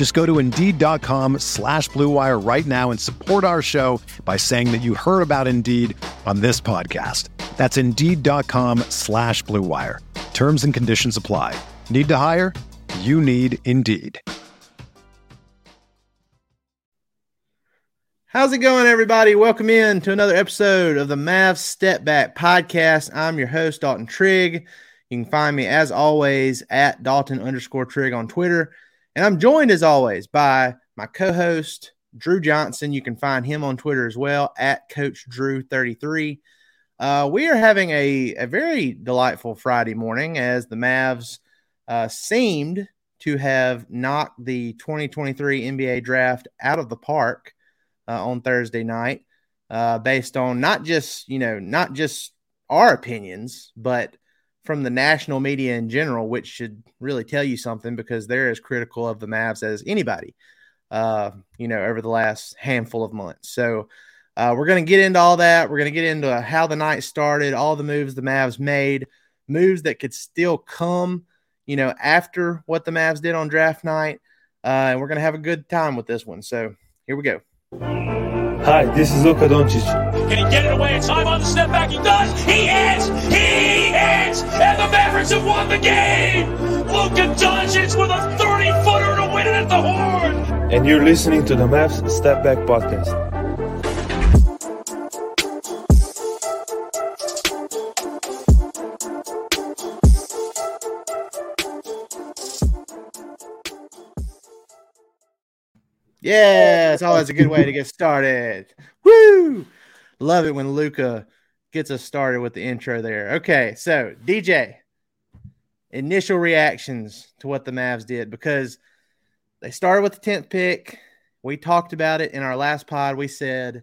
Just go to Indeed.com slash BlueWire right now and support our show by saying that you heard about Indeed on this podcast. That's Indeed.com slash BlueWire. Terms and conditions apply. Need to hire? You need Indeed. How's it going, everybody? Welcome in to another episode of the Mavs Step Back Podcast. I'm your host, Dalton Trigg. You can find me as always at Dalton underscore Trigg on Twitter. And I'm joined as always by my co-host, Drew Johnson. You can find him on Twitter as well at Coach Drew33. Uh, we are having a, a very delightful Friday morning as the Mavs uh, seemed to have knocked the 2023 NBA draft out of the park uh, on Thursday night, uh, based on not just you know not just our opinions, but from the national media in general, which should really tell you something because they're as critical of the Mavs as anybody, uh, you know, over the last handful of months. So uh, we're going to get into all that. We're going to get into how the night started, all the moves the Mavs made, moves that could still come, you know, after what the Mavs did on draft night. Uh, and we're going to have a good time with this one. So here we go. Hi, this is Luka Doncic. Can he get it away in time on the step back? He does. He hits. He hits. And the Mavericks have won the game. Luka Doncic with a 30 footer to win it at the horn. And you're listening to the Mavs Step Back Podcast. Yeah, it's always a good way to get started. Woo! Love it when Luka gets us started with the intro there. Okay, so DJ, initial reactions to what the Mavs did because they started with the 10th pick. We talked about it in our last pod. We said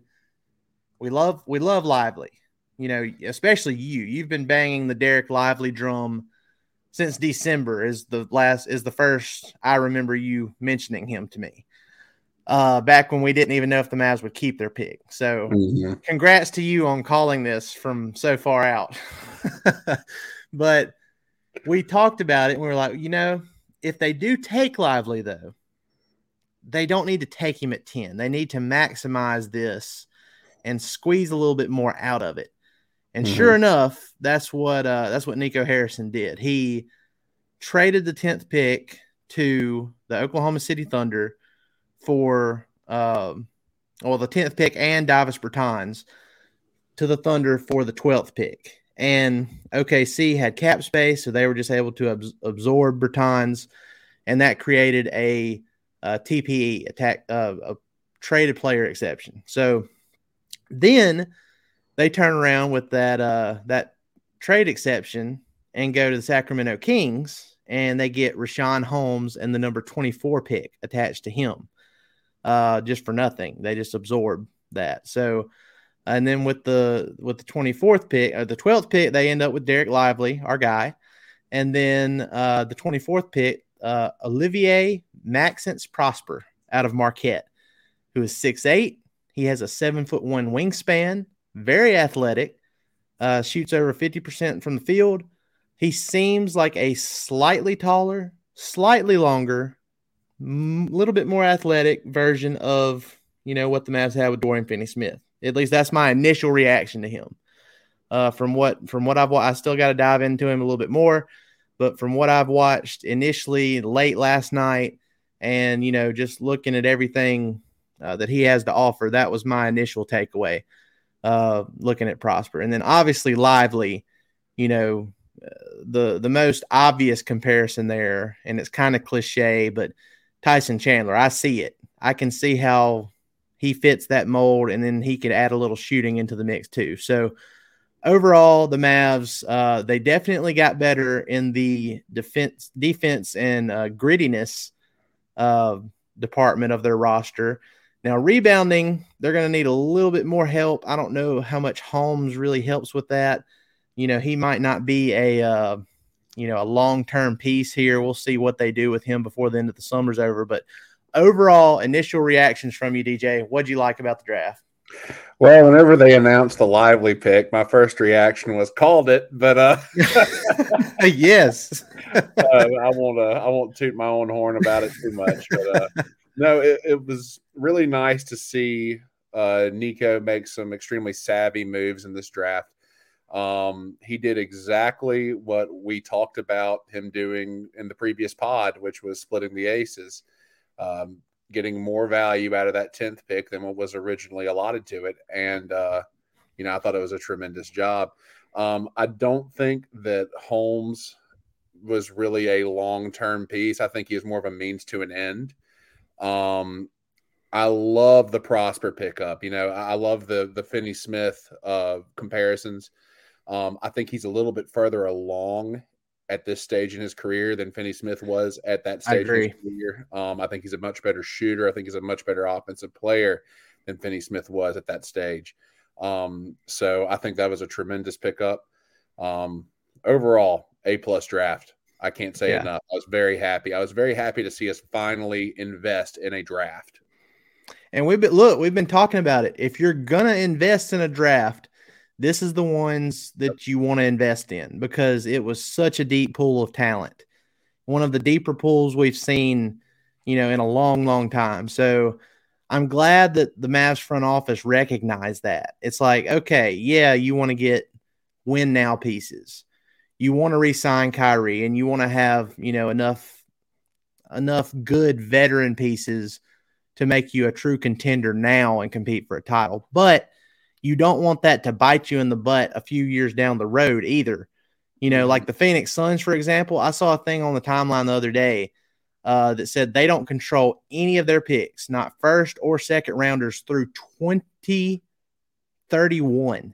we love we love Lively. You know, especially you. You've been banging the Dereck Lively drum since December is the last is the first I remember you mentioning him to me uh, back when we didn't even know if the Mavs would keep their pick. So, mm-hmm. congrats to you on calling this from so far out. but we talked about it and we were like, you know, if they do take Lively, though, they don't need to take him at 10. They need to maximize this and squeeze a little bit more out of it. And mm-hmm. sure enough, that's what uh, that's what Nico Harrison did. He traded the 10th pick to the Oklahoma City Thunder for um, well the tenth pick and Davis Bertans to the Thunder for the twelfth pick. And OKC had cap space, so they were just able to ab- absorb Bertans, and that created a, a TPE attack, uh, a traded player exception. So then they turn around with that uh, that trade exception and go to the Sacramento Kings, and they get Richaun Holmes and the number twenty four pick attached to him uh, just for nothing. They just absorb that. So, and then with the with the 24th pick or the 12th pick, they end up with Dereck Lively, our guy, and then uh, the 24th pick, uh, Olivier Maxence Prosper out of Marquette, who is six eight. He has a seven foot one wingspan, very athletic, uh, shoots over 50% from the field. He seems like a slightly taller, slightly longer, little bit more athletic version of you know what the Mavs had with Dorian Finney-Smith. At least that's my initial reaction to him. Uh, from what from what I've I still got to dive into him a little bit more, but from what I've watched initially late last night, and you know just looking at everything uh, that he has to offer, that was my initial takeaway. Uh, looking at Prosper, and then obviously Lively you know, uh, the the most obvious comparison there, and it's kind of cliche, but Tyson Chandler, I see it. I can see how he fits that mold, and then he could add a little shooting into the mix too. So overall, the Mavs uh, they definitely got better in the defense, defense and uh, grittiness uh, department of their roster. Now, rebounding, they're going to need a little bit more help. I don't know how much Holmes really helps with that. You know, he might not be a uh, you know a long term piece here. We'll see what they do with him before the end of the summer's over. But overall, initial reactions from you, DJ. What'd you like about the draft? Well, whenever they announced the lively pick, my first reaction was called it, but uh yes. uh, I won't uh, I won't toot my own horn about it too much, but uh no, it, it was really nice to see uh Nico make some extremely savvy moves in this draft. Um, he did exactly what we talked about him doing in the previous pod, which was splitting the aces. Um, getting more value out of that 10th pick than what was originally allotted to it. And, uh, you know, I thought it was a tremendous job. Um, I don't think that Holmes was really a long term piece. I think he more of a means to an end. Um, I love the Prosper pickup. You know, I love the the Finney Smith uh, comparisons. Um, I think he's a little bit further along at this stage in his career than Finney Smith was at that stage in his career. Um, I think he's a much better shooter. I think he's a much better offensive player than Finney Smith was at that stage. Um, so I think that was a tremendous pickup. Um, overall, A plus draft. I can't say yeah. enough. I was very happy. I was very happy to see us finally invest in a draft. And we've been look, we've been talking about it. If you're gonna invest in a draft, this is the ones that you want to invest in because it was such a deep pool of talent. One of the deeper pools we've seen, you know, in a long, long time. So I'm glad that the Mavs front office recognized that. It's like, okay, yeah, you want to get win now pieces. You want to re-sign Kyrie and you want to have, you know, enough enough good veteran pieces to make you a true contender now and compete for a title. But you don't want that to bite you in the butt a few years down the road either. You know, like mm-hmm. the Phoenix Suns, for example, I saw a thing on the timeline the other day uh, that said they don't control any of their picks, not first or second rounders through 2031.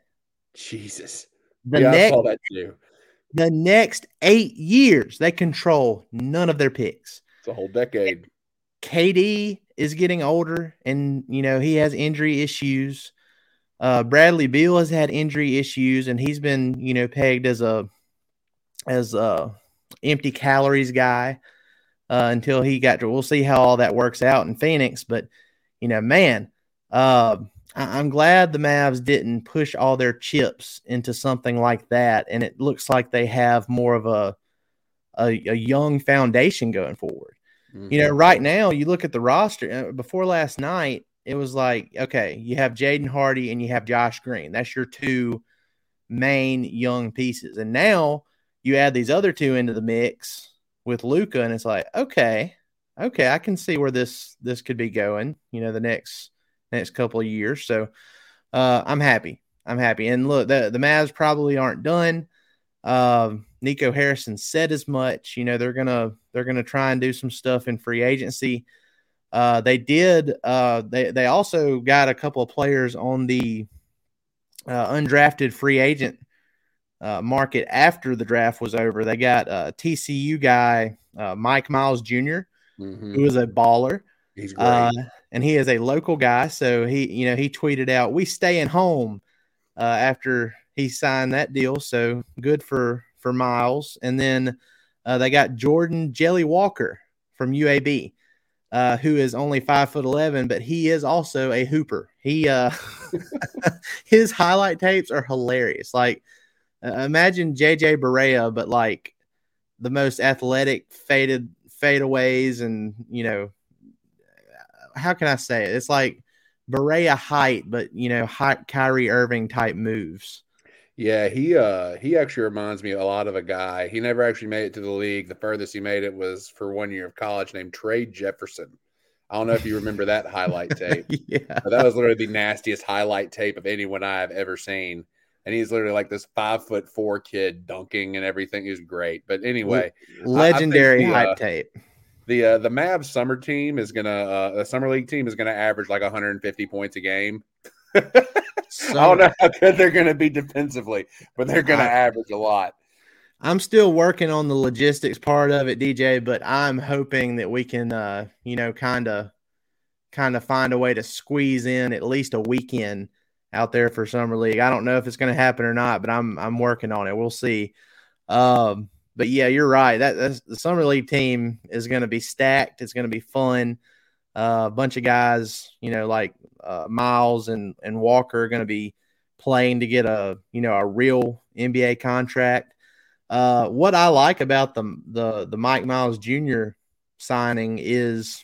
Jesus. The yeah, next, I saw that too. The next eight years, they control none of their picks. It's a whole decade. KD is getting older and, you know, he has injury issues. Uh, Bradley Beal has had injury issues, and he's been, you know, pegged as a as a empty calories guy uh, until he got to. We'll see how all that works out in Phoenix, but you know, man, uh, I- am glad the Mavs didn't push all their chips into something like that, and it looks like they have more of a a, a young foundation going forward. Mm-hmm. You know, mm-hmm. right now, you look at the roster uh, before last night it was like, okay, you have Jaden Hardy and you have Josh Green. That's your two main young pieces. And now you add these other two into the mix with Luka, and it's like, okay, okay, I can see where this this could be going, you know, the next next couple of years. So uh, I'm happy. I'm happy. And look, the the Mavs probably aren't done. Uh, Nico Harrison said as much. You know, they're gonna they're gonna try and do some stuff in free agency. Uh, they did. Uh, they they also got a couple of players on the uh, undrafted free agent uh, market after the draft was over. They got a TCU guy, uh, Mike Miles junior mm-hmm. who is a baller. He's great, and he is a local guy. So he, you know, he tweeted out, "We staying home." after he signed that deal, so good for for Miles. And then they got Jordan Jelly Walker from UAB uh, who is only five foot eleven, but he is also a hooper. He uh, his highlight tapes are hilarious. Like uh, imagine JJ Barea, but like the most athletic faded fadeaways, and you know how can I say it? It's like Barea height, but you know, hot Kyrie Irving type moves. Yeah, he uh he actually reminds me a lot of a guy. He never actually made it to the league. The furthest he made it was for one year of college named Trey Jefferson. I don't know if you remember that highlight tape. yeah. But that was literally the nastiest highlight tape of anyone I've ever seen. and he's literally like this five foot four kid dunking and everything. He's great. But anyway, legendary the, hype uh, tape. the uh, the Mavs summer team is gonna uh, the summer league team is gonna average like 150 points a game. I don't know how good they're gonna be defensively, but they're gonna average a lot. I'm still working on the logistics part of it, DJ, but I'm hoping that we can, uh, you know, kind of, kind of find a way to squeeze in at least a weekend out there for summer league. I don't know if it's going to happen or not, but I'm I'm working on it. We'll see. Um, but yeah, you're right. That that's, the summer league team is going to be stacked. It's going to be fun. Uh, a bunch of guys, you know, like uh, Miles and and Walker are going to be playing to get a you know a real NBA contract. Uh, what I like about the the the Mike Miles Jr. signing is,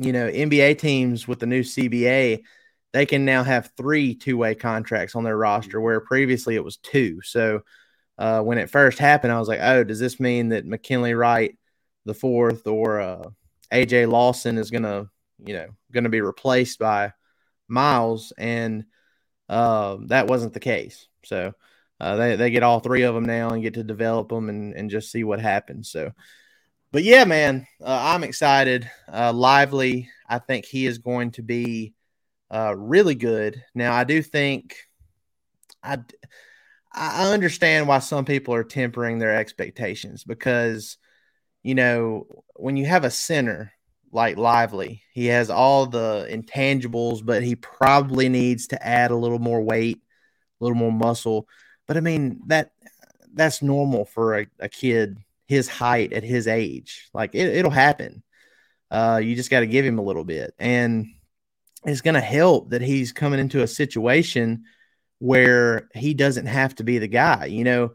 you know, NBA teams with the new CBA, they can now have three two way contracts on their roster, where previously it was two. So uh, when it first happened, I was like, oh, does this mean that McKinley Wright, the fourth, or uh, AJ Lawson is gonna, you know, gonna be replaced by Miles? And uh, that wasn't the case. So uh, they they get all three of them now and get to develop them and and just see what happens. So, but yeah, man, uh, I'm excited. Uh, Lively, I think he is going to be uh, really good. Now, I do think I I understand why some people are tempering their expectations because you know when you have a center like Lively, he has all the intangibles, but he probably needs to add a little more weight, a little more muscle. But I mean that that's normal for a, a kid his height at his age. Like it, it'll happen. Uh, you just got to give him a little bit, and it's going to help that he's coming into a situation where he doesn't have to be the guy. You know,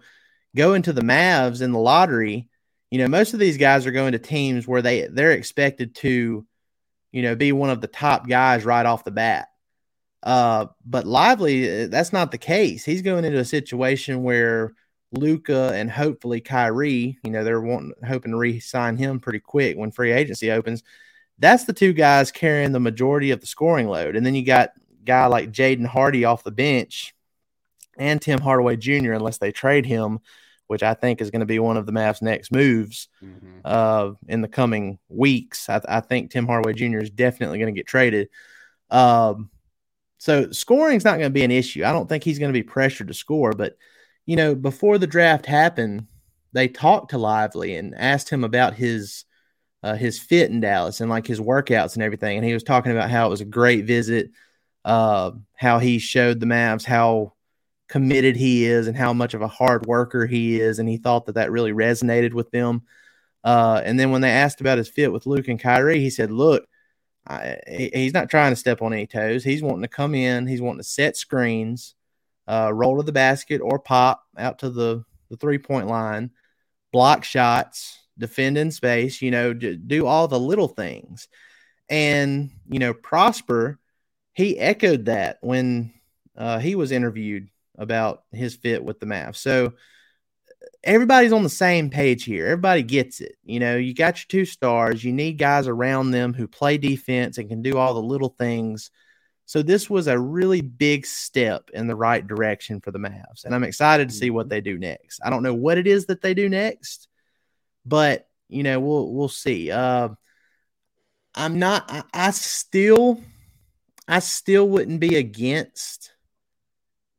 going to the Mavs in the lottery. You know, most of these guys are going to teams where they they're expected to, you know, be one of the top guys right off the bat. Uh, but Lively, uh, that's not the case. He's going into a situation where Luka and hopefully Kyrie, you know, they're wanting hoping to re-sign him pretty quick when free agency opens. That's the two guys carrying the majority of the scoring load, and then you got guy like Jaden Hardy off the bench and Tim Hardaway Jr. unless they trade him, which I think is going to be one of the Mavs' next moves Mhm. uh, in the coming weeks. I, I think Tim Hardaway Jr. is definitely going to get traded. Um, so scoring is not going to be an issue. I don't think he's going to be pressured to score. But you know, before the draft happened, they talked to Lively and asked him about his uh, his fit in Dallas and like his workouts and everything. And he was talking about how it was a great visit, uh, how he showed the Mavs how committed he is and how much of a hard worker he is. And he thought that that really resonated with them. Uh, and then when they asked about his fit with Luke and Kyrie, he said, "Look, I, he's not trying to step on any toes. He's wanting to come in. He's wanting to set screens, uh, roll to the basket or pop out to the the three point line, block shots, defend in space. You know, do all the little things. And you know, Prosper, he echoed that when uh, he was interviewed about his fit with the Mavs. So everybody's on the same page here. Everybody gets it. You know, you got your two stars. You need guys around them who play defense and can do all the little things. So this was a really big step in the right direction for the Mavs, and I'm excited to see what they do next. I don't know what it is that they do next, but you know, we'll we'll see. Uh, I'm not. I, I still, I still wouldn't be against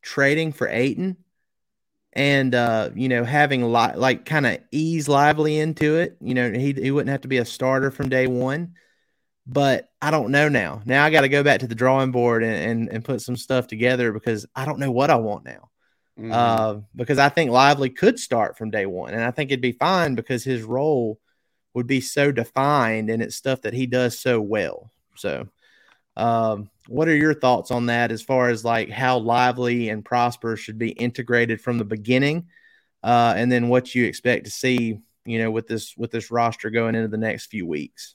trading for Ayton and uh, you know having li- like kind of ease lively into it. You know, he he wouldn't have to be a starter from day one. But I don't know now. Now I got to go back to the drawing board and, and and put some stuff together because I don't know what I want now. Mhm. Uh, because I think Lively could start from day one, and I think it'd be fine because his role would be so defined and it's stuff that he does so well. So, um, what are your thoughts on that as far as like how Lively and Prosper should be integrated from the beginning, uh, and then what you expect to see, you know, with this with this roster going into the next few weeks?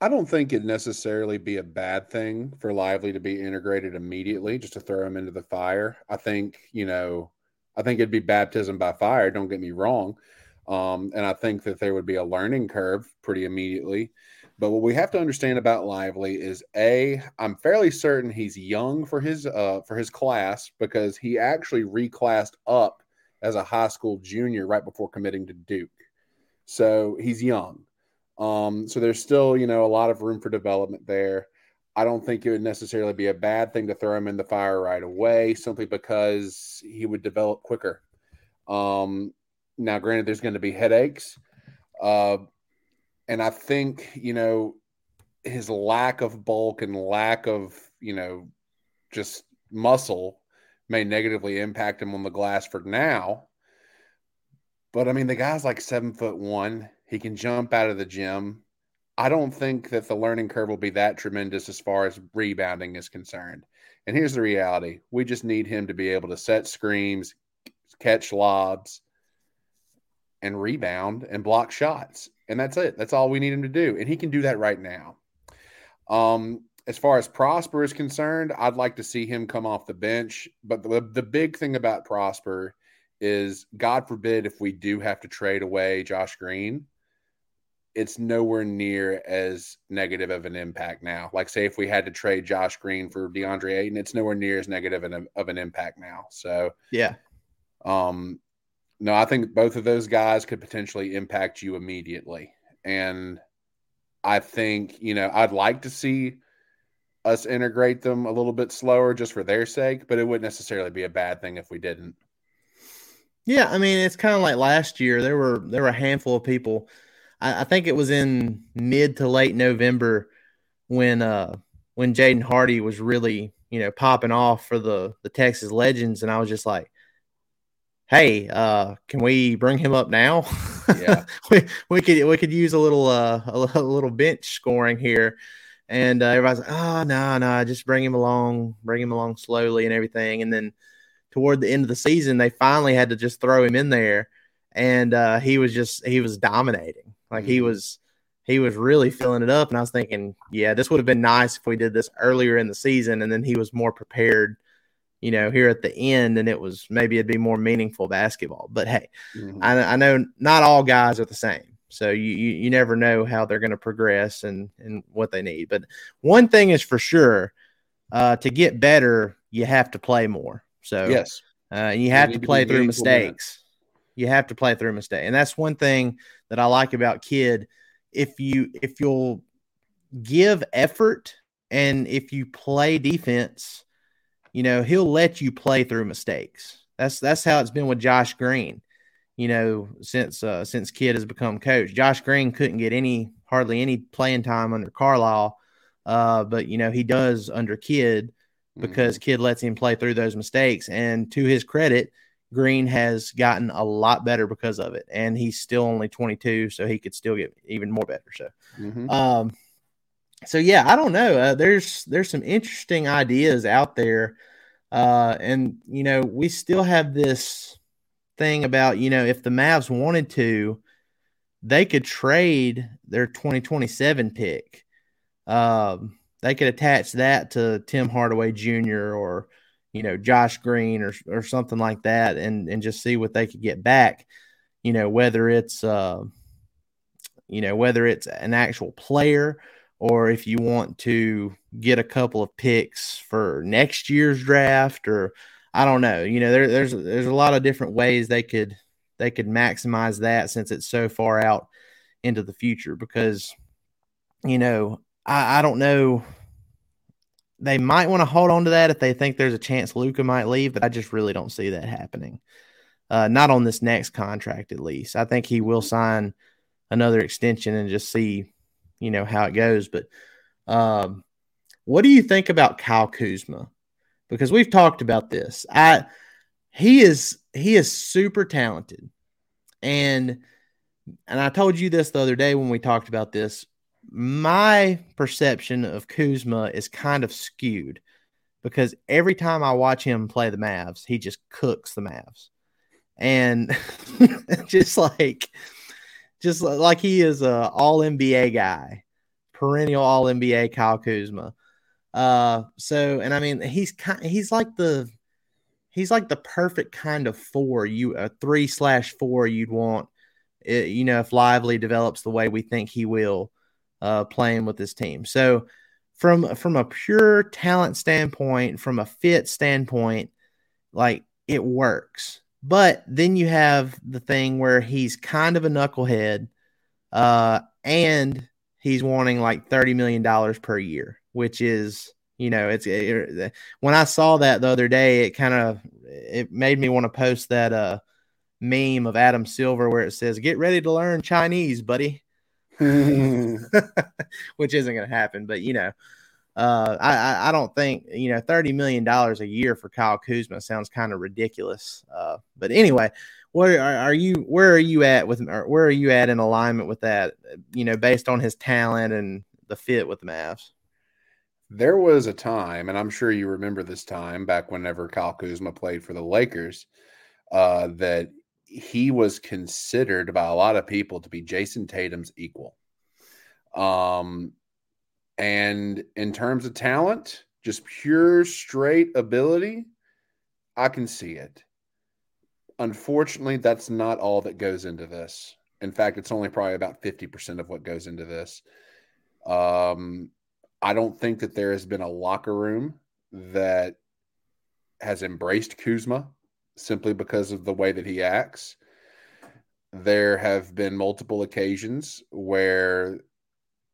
I don't think it'd necessarily be a bad thing for Lively to be integrated immediately, just to throw him into the fire. I think, you know, I think it'd be baptism by fire. Don't get me wrong. Um, and I think that there would be a learning curve pretty immediately. But what we have to understand about Lively is a I'm fairly certain he's young for his uh for his class because he actually reclassed up as a high school junior right before committing to Duke. So he's young. Um, so there's still, you know, a lot of room for development there. I don't think it would necessarily be a bad thing to throw him in the fire right away, simply because he would develop quicker. Um, now, granted, there's going to be headaches. Uh, and I think, you know, his lack of bulk and lack of, you know, just muscle may negatively impact him on the glass for now. But I mean, the guy's like seven foot one. He can jump out of the gym. I don't think that the learning curve will be that tremendous as far as rebounding is concerned. And here's the reality we just need him to be able to set screens, catch lobs, and rebound and block shots. And that's it. That's all we need him to do. And he can do that right now. Um, as far as Prosper is concerned, I'd like to see him come off the bench. But the, the big thing about Prosper is, God forbid, if we do have to trade away Josh Green, it's nowhere near as negative of an impact now. Like, say, if we had to trade Josh Green for DeAndre Ayton, it's nowhere near as negative an, of an impact now. So, yeah. Um, no, I think both of those guys could potentially impact you immediately. And I think, you know, I'd like to see us integrate them a little bit slower just for their sake, but it wouldn't necessarily be a bad thing if we didn't. Yeah, I mean, it's kind of like last year. There were there were a handful of people. I, I think it was in mid to late November when uh when Jaden Hardy was really you know popping off for the the Texas Legends, and I was just like, hey, uh, can we bring him up now? Yeah, we, we could we could use a little uh a, little bench scoring here. And uh, everybody's like, oh, no, no, just bring him along, bring him along slowly and everything. And then toward the end of the season, they finally had to just throw him in there. And uh, he was just, he was dominating. Like mm-hmm. he was, he was really filling it up. And I was thinking, yeah, this would have been nice if we did this earlier in the season. And then he was more prepared, you know, here at the end. And it was maybe it'd be more meaningful basketball. But hey, mm-hmm. I, I know not all guys are the same. So you, you, you never know how they're going to progress and and what they need. But one thing is for sure, uh, to get better, you have to play more. So yes, uh, you have to play through mistakes. You have to play through mistakes, and that's one thing that I like about Kidd. If you if you'll give effort and if you play defense, you know he'll let you play through mistakes. That's that's how it's been with Josh Green you know, since uh, since Kidd has become coach. Josh Green couldn't get any hardly any playing time under Carlisle, uh, but you know he does under Kidd because mm-hmm. Kidd lets him play through those mistakes. And to his credit, Green has gotten a lot better because of it, and he's still only 22, so he could still get even more better. So, mm-hmm. um, so yeah, I don't know. Uh, there's there's some interesting ideas out there, uh, and you know we still have this thing about, you know, if the Mavs wanted to, they could trade their 2027 pick. Um, they could attach that to Tim Hardaway Jr. or, you know, Josh Green or, or something like that and, and just see what they could get back, you know, whether it's, uh, you know, whether it's an actual player or if you want to get a couple of picks for next year's draft or I don't know. You know, there, there's there's a lot of different ways they could they could maximize that since it's so far out into the future. Because, you know, I, I don't know. They might want to hold on to that if they think there's a chance Luka might leave, but I just really don't see that happening. Uh, not on this next contract, at least. I think he will sign another extension and just see, you know, how it goes. But um, what do you think about Kyle Kuzma? because we've talked about this. I he is he is super talented. And and I told you this the other day when we talked about this. My perception of Kuzma is kind of skewed because every time I watch him play the Mavs, he just cooks the Mavs. And just like just like he is a all NBA guy, perennial all NBA Kyle Kuzma. Uh, so and I mean he's kind he's like the he's like the perfect kind of four you a three slash four you'd want. It, you know, if Lively develops the way we think he will, uh, playing with this team. So from from a pure talent standpoint, from a fit standpoint, like it works. But then you have the thing where he's kind of a knucklehead, uh, and he's wanting like thirty million dollars per year, which is you know it's it, when I saw that the other day, it kind of it made me want to post that uh meme of Adam Silver where it says "Get ready to learn Chinese, buddy," which isn't going to happen. But you know, uh, I I don't think you know thirty million dollars a year for Kyle Kuzma sounds kind of ridiculous. Uh, but anyway, where are, are, you? Where are you at with? where are you at in alignment with that? You know, based on his talent and the fit with the Mavs. There was a time, and I'm sure you remember this time back whenever Kyle Kuzma played for the Lakers, uh, that he was considered by a lot of people to be Jayson Tatum's equal. Um, and in terms of talent, just pure straight ability, I can see it. Unfortunately, that's not all that goes into this. In fact, it's only probably about 50% of what goes into this. Um, I don't think that there has been a locker room that has embraced Kuzma simply because of the way that he acts. There have been multiple occasions where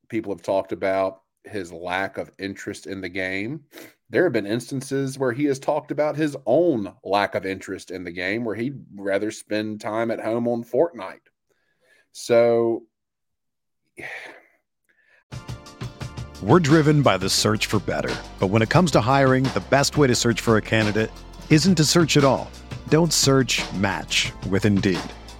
people have talked about his lack of interest in the game. There have been instances where he has talked about his own lack of interest in the game, where he'd rather spend time at home on Fortnite. So, we're driven by the search for better. But when it comes to hiring, the best way to search for a candidate isn't to search at all. Don't search match with Indeed.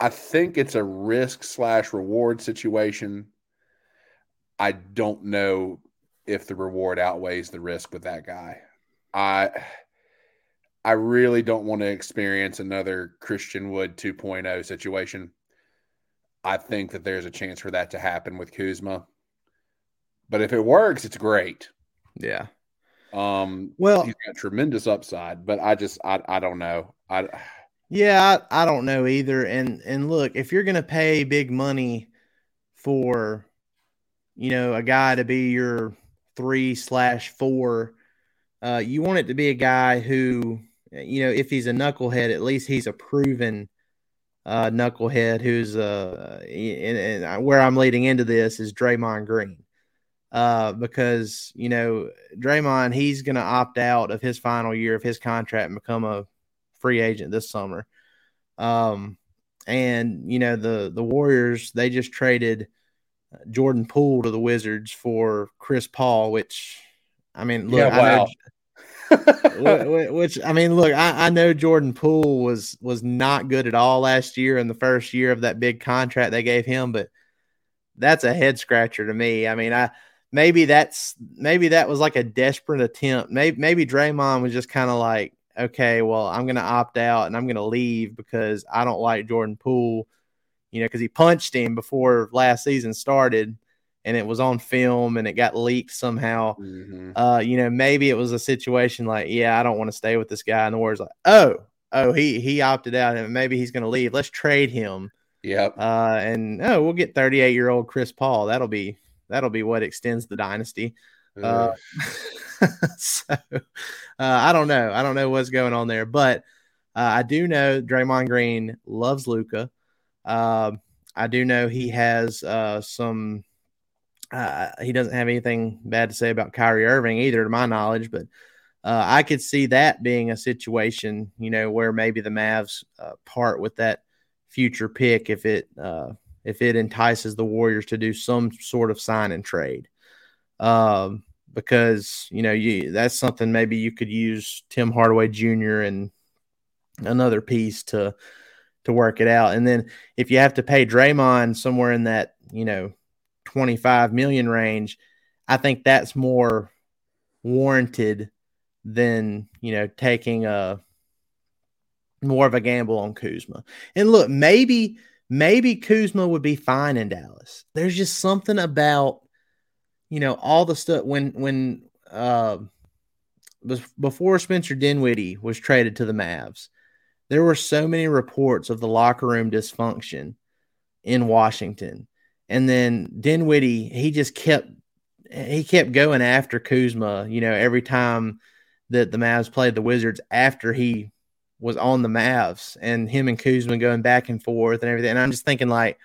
I think it's a risk slash reward situation. I don't know if the reward outweighs the risk with that guy. I I really don't want to experience another Christian Wood 2.0 situation. I think that there's a chance for that to happen with Kuzma. But if it works, it's great. Yeah. Um well he's got tremendous upside, but I just I I don't know. I yeah, I, I don't know either. And and look, if you're gonna pay big money for, you know, a guy to be your three slash four, uh, you want it to be a guy who, you know, if he's a knucklehead, at least he's a proven uh, knucklehead who's uh, and, and where I'm leading into this is Draymond Green. Uh, because you know Draymond, he's going to opt out of his final year of his contract and become a free agent this summer. Um, and you know the the Warriors they just traded uh, Jordan Poole to the Wizards for Chris Paul, which I mean, look, yeah, wow. I know, which I mean, look, I, I know Jordan Poole was was not good at all last year in the first year of that big contract they gave him, but that's a head scratcher to me. I mean, I maybe that's maybe that was like a desperate attempt. Maybe maybe Draymond was just kind of like, okay, well, I'm going to opt out and I'm going to leave because I don't like Jordan Poole, you know, because he punched him before last season started and it was on film and it got leaked somehow. Mm-hmm. Uh, you know, maybe it was a situation like, yeah, I don't want to stay with this guy. And the Warriors like, oh, oh, he he opted out and maybe he's going to leave. Let's trade him. Yep. Uh, and oh, we'll get 38 year old Chris Paul. That'll be that'll be what extends the dynasty. Uh, so uh, I don't know. I don't know what's going on there, but uh, I do know Draymond Green loves Luka. Uh, I do know he has uh, some. Uh, he doesn't have anything bad to say about Kyrie Irving either, to my knowledge. But uh, I could see that being a situation, you know, where maybe the Mavs uh, part with that future pick if it uh, if it entices the Warriors to do some sort of sign and trade. Um, because you know you that's something maybe you could use Tim Hardaway Jr. and another piece to to work it out. And then if you have to pay Draymond somewhere in that you know 25 million range, I think that's more warranted than you know taking a more of a gamble on Kuzma. And look, maybe maybe Kuzma would be fine in Dallas. There's just something about you know all the stuff when when uh before Spencer Dinwiddie was traded to the Mavs, there were so many reports of the locker room dysfunction in Washington. And then Dinwiddie, he just kept he kept going after Kuzma, you know, every time that the Mavs played the Wizards after he was on the Mavs and him and Kuzma going back and forth and everything. And I'm just thinking like,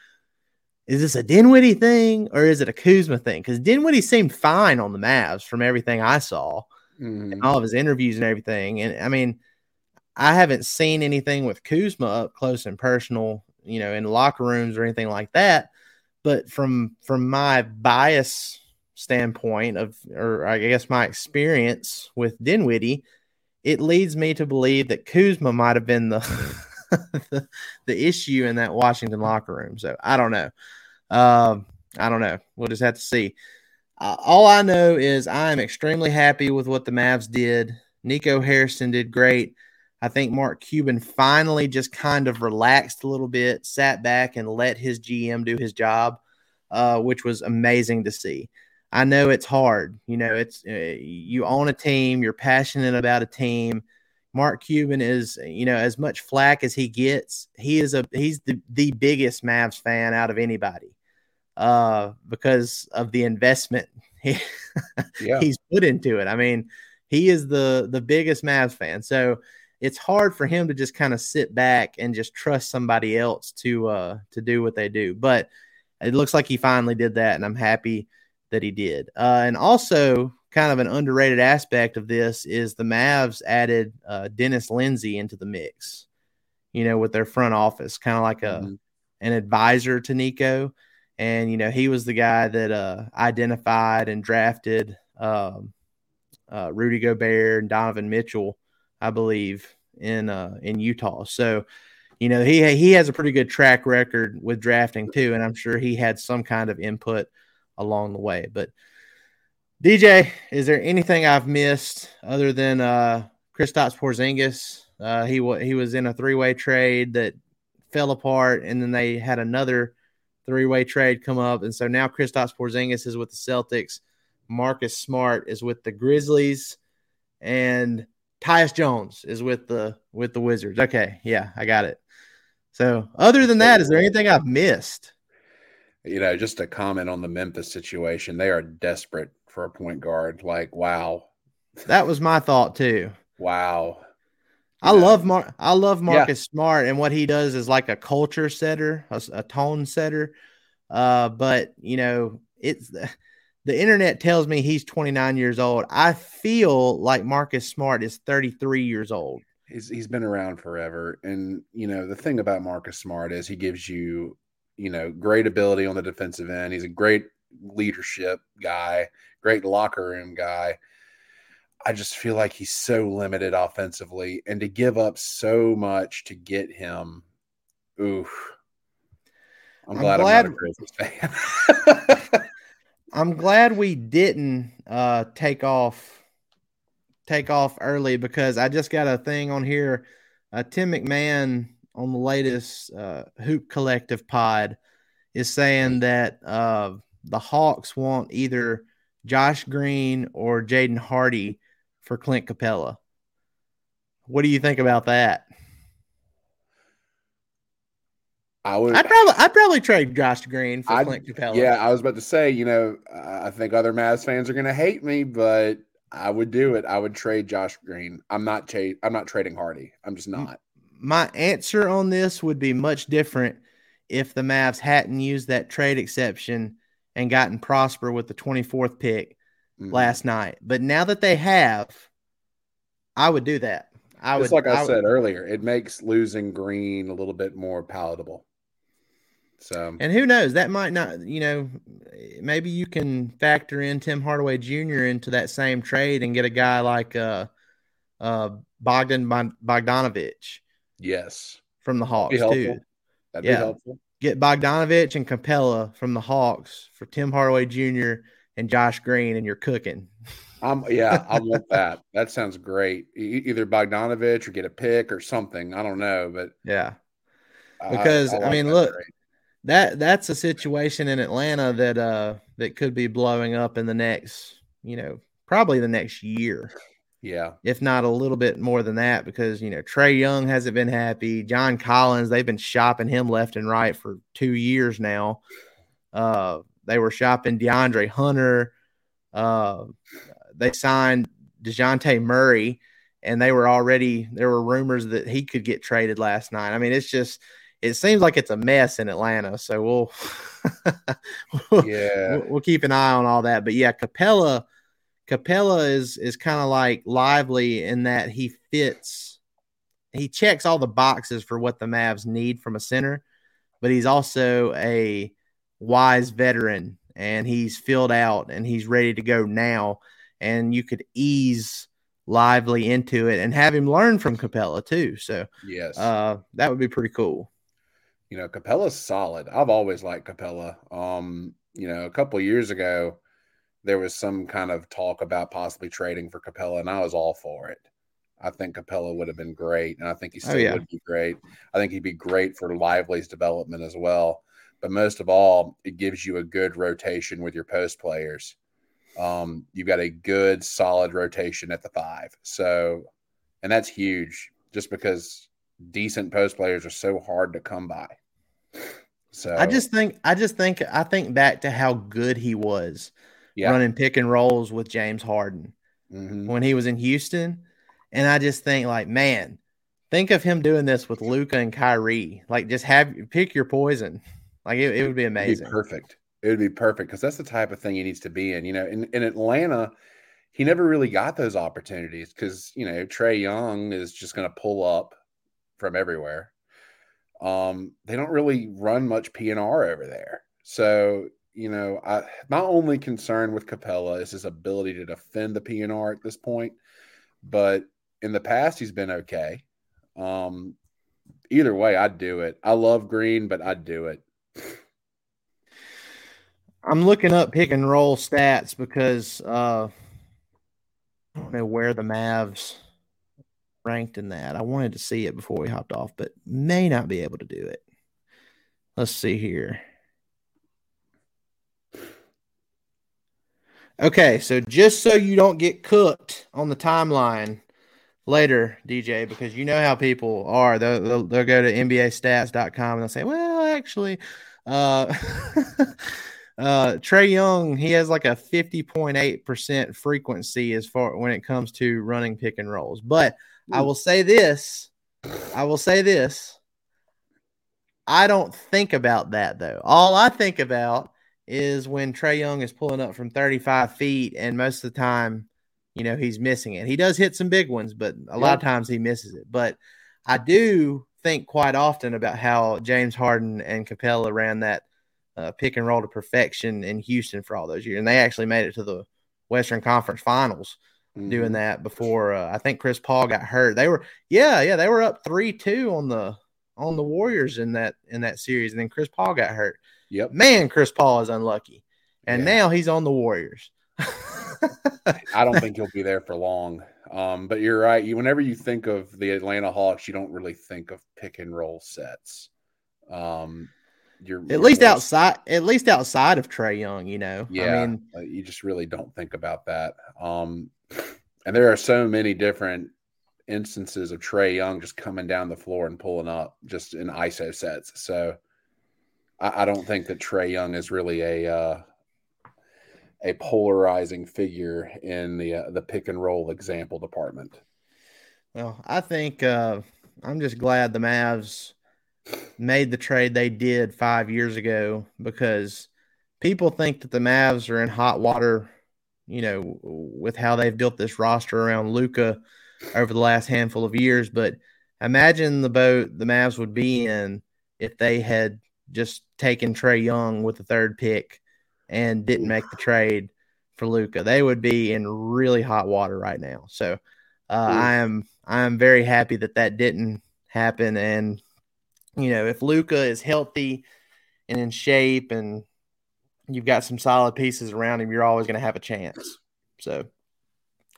is this a Dinwiddie thing or is it a Kuzma thing? Because Dinwiddie seemed fine on the Mavs from everything I saw mm. and all of his interviews and everything. And I mean, I haven't seen anything with Kuzma up close and personal, you know, in locker rooms or anything like that. But from from my bias standpoint of, or I guess my experience with Dinwiddie, it leads me to believe that Kuzma might have been the the, the, issue in that Washington locker room. So I don't know. Um, I don't know. We'll just have to see. Uh, all I know is I am extremely happy with what the Mavs did. Nico Harrison did great. I think Mark Cuban finally just kind of relaxed a little bit, sat back and let his GM do his job, uh, which was amazing to see. I know it's hard. You know, it's uh, you own a team, you're passionate about a team. Mark Cuban is, you know, as much flack as he gets, he is a he's the, the biggest Mavs fan out of anybody uh, because of the investment he, yeah. he's put into it. I mean, he is the the biggest Mavs fan. So it's hard for him to just kind of sit back and just trust somebody else to uh to do what they do. But it looks like he finally did that, and I'm happy that he did. Uh, and also, kind of an underrated aspect of this is the Mavs added uh, Dennis Lindsey into the mix. You know, with their front office, kind of like a mm-hmm. an advisor to Nico, and you know he was the guy that uh, identified and drafted um, uh, Rudy Gobert and Donovan Mitchell I believe, in uh, in Utah. So, you know, he he has a pretty good track record with drafting too, and I'm sure he had some kind of input along the way. But DJ, is there anything I've missed other than uh, Kristaps Porzingis? Uh, he he was in a three way trade that fell apart, and then they had another three way trade come up, and so now Kristaps Porzingis is with the Celtics. Marcus Smart is with the Grizzlies, and Tyus Jones is with the with the Wizards. Okay, yeah, I got it. So, other than that, is there anything I've missed? You know, just a comment on the Memphis situation. They are desperate for a point guard. Like, wow. That was my thought too. Wow. I love Mar- I love Marcus yeah. Smart and what he does is like a culture setter, a, a tone setter. Uh, but you know, it's the internet tells me he's 29 years old. I feel like Marcus Smart is 33 years old. He's he's been around forever, and you know the thing about Marcus Smart is he gives you you know great ability on the defensive end. He's a great leadership guy, great locker room guy. I just feel like he's so limited offensively, and to give up so much to get him, oof. I'm, I'm glad, glad, I'm not a Grizzlies fan. I'm glad we didn't uh, take off take off early because I just got a thing on here. Uh, Tim McMahon on the latest uh, Hoop Collective pod is saying that uh, the Hawks want either Josh Green or Jaden Hardy for Clint Capela. What do you think about that? I would. I'd probably I'd probably trade Josh Green for I'd, Clint Capela. Yeah, I was about to say. You know, I think other Mavs fans are going to hate me, but I would do it. I would trade Josh Green. I'm not cha- I'm not trading Hardy. I'm just not. My answer on this would be much different if the Mavs hadn't used that trade exception and gotten Prosper with the 24th pick Mhm. last night. But now that they have, I would do that. I would Just like I, would- said earlier, it makes losing Green a little bit more palatable. So And who knows? That might not, you know, maybe you can factor in Tim Hardaway Jr. into that same trade and get a guy like uh, uh, Bogdan Bogdanovich yes, from the Hawks too. That'd Yeah. be helpful. Get Bogdanovich and Capela from the Hawks for Tim Hardaway Jr. and Josh Green, and you're cooking. I'm yeah, I want that. That sounds great. E- either Bogdanovich or get a pick or something. I don't know, but Yeah. Because, I like mean, that look, trade. that that's a situation in Atlanta that uh that could be blowing up in the next, you know, probably the next year. Yeah, if not a little bit more than that, because you know Trae Young hasn't been happy. John Collins, they've been shopping him left and right for two years now. Uh, they were shopping DeAndre Hunter. Uh, they signed Dejounte Murray, and they were already there were rumors that he could get traded last night. I mean, it's just it seems like it's a mess in Atlanta. So we'll we'll, yeah. we'll, we'll keep an eye on all that. But yeah, Capela, Capela is is kind of like Lively in that he fits, he checks all the boxes for what the Mavs need from a center, but he's also a wise veteran and he's filled out and he's ready to go now. And you could ease Lively into it and have him learn from Capela too. So Yes. uh, that would be pretty cool. you know, Capela's solid. I've always liked Capela. Um, you know, a couple years ago, there was some kind of talk about possibly trading for Capela, and I was all for it. I think Capela would have been great, and I think he Oh, still yeah. would be great. I think he'd be great for Lively's development as well. But most of all, it gives you a good rotation with your post players. Um, you've got a good, solid rotation at the five. So, and that's huge just because decent post players are so hard to come by. So I just think I just think I think back to how good he was yeah, running pick and rolls with James Harden mhm. when he was in Houston. And I just think like, man, think of him doing this with Luka and Kyrie. Like just have pick your poison. Like it, it would be amazing. be perfect. It would be perfect because that's the type of thing he needs to be in. You know, in, in Atlanta, he never really got those opportunities because you know Trae Young is just going to pull up from everywhere. Um, they don't really run much PNR over there, so you know, I my only concern with Capela is his ability to defend the PNR at this point. But in the past, he's been okay. Um, either way, I'd do it. I love Green, but I'd do it. I'm looking up pick and roll stats because uh I don't know where the Mavs ranked in that. I wanted to see it before we hopped off, but may not be able to do it. Let's see here. Okay, so just so you don't get cooked on the timeline later, DJ, because you know how people are. They'll, they'll, they'll go to NBAstats.com and they'll say, well, actually, uh, uh, Trae Young, he has like a 50.8% frequency as far when it comes to running pick and rolls. But I will say this I will say this. I don't think about that though. All I think about is when Trae Young is pulling up from 35 feet, and most of the time, you know, he's missing it. He does hit some big ones, but a lot of times he misses it. But I do think quite often about how James Harden and Capela ran that uh, pick and roll to perfection in Houston for all those years, and they actually made it to the Western Conference Finals doing Mhm. that before uh, I think Chris Paul got hurt. They were yeah, yeah, they were up 3-2 on the on the Warriors in that in that series and then Chris Paul got hurt. Yep. Man, Chris Paul is unlucky. And Yeah. now he's on the Warriors. I don't think he'll be there for long. Um, but you're right. You, whenever you think of the Atlanta Hawks, you don't really think of pick and roll sets. Um, you're at you're least outside at least outside of Trae Young, you know. Yeah, I mean, uh, you just really don't think about that. Um, and there are so many different instances of Trae Young just coming down the floor and pulling up just in ISO sets. So I, I don't think that Trae Young is really a uh, a polarizing figure in the uh, the pick and roll example department. Well, I think uh, I'm just glad the Mavs made the trade they did five years ago because people think that the Mavs are in hot water, you know, with how they've built this roster around Luka over the last handful of years. But imagine the boat the Mavs would be in if they had just taking Trae Young with the third pick and didn't make the trade for Luka, They would be in really hot water right now. So uh, I am I am very happy that that didn't happen. And you know, if Luka is healthy and in shape, and you've got some solid pieces around him, you're always going to have a chance. So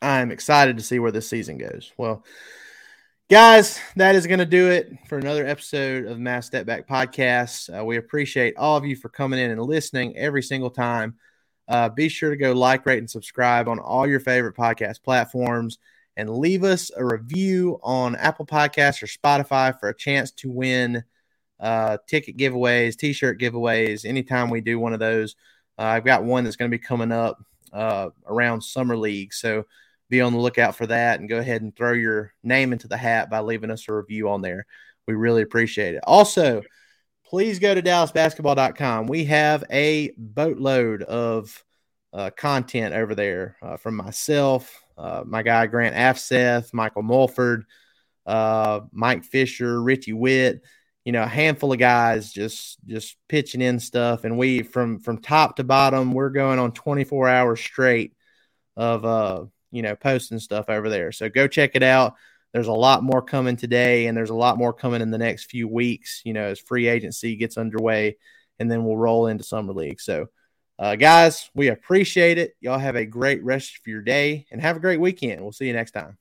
I'm excited to see where this season goes. Well. Guys, that is going to do it for another episode of Mavs Step Back Podcast. Uh, we appreciate all of you for coming in and listening every single time. Uh, be sure to go like, rate, and subscribe on all your favorite podcast platforms and leave us a review on Apple Podcasts or Spotify for a chance to win uh, ticket giveaways, t shirt giveaways anytime we do one of those. Uh, I've got one that's going to be coming up uh, around Summer League. So be on the lookout for that and go ahead and throw your name into the hat by leaving us a review on there. We really appreciate it. Also, please go to dallasbasketball.com. We have a boatload of uh, content over there uh, from myself, uh, my guy Grant Afseth, Michael Mulford, uh, Mike Fisher, Richie Witt. You know, a handful of guys just just pitching in stuff, and we from from top to bottom, we're going on 24 hours straight of uh you know posting stuff over there. So go check it out. There's a lot more coming today, and there's a lot more coming in the next few weeks. You know, as free agency gets underway, and then we'll roll into summer league. So uh, guys, we appreciate it. Y'all have a great rest of your day and have a great weekend. We'll see you next time.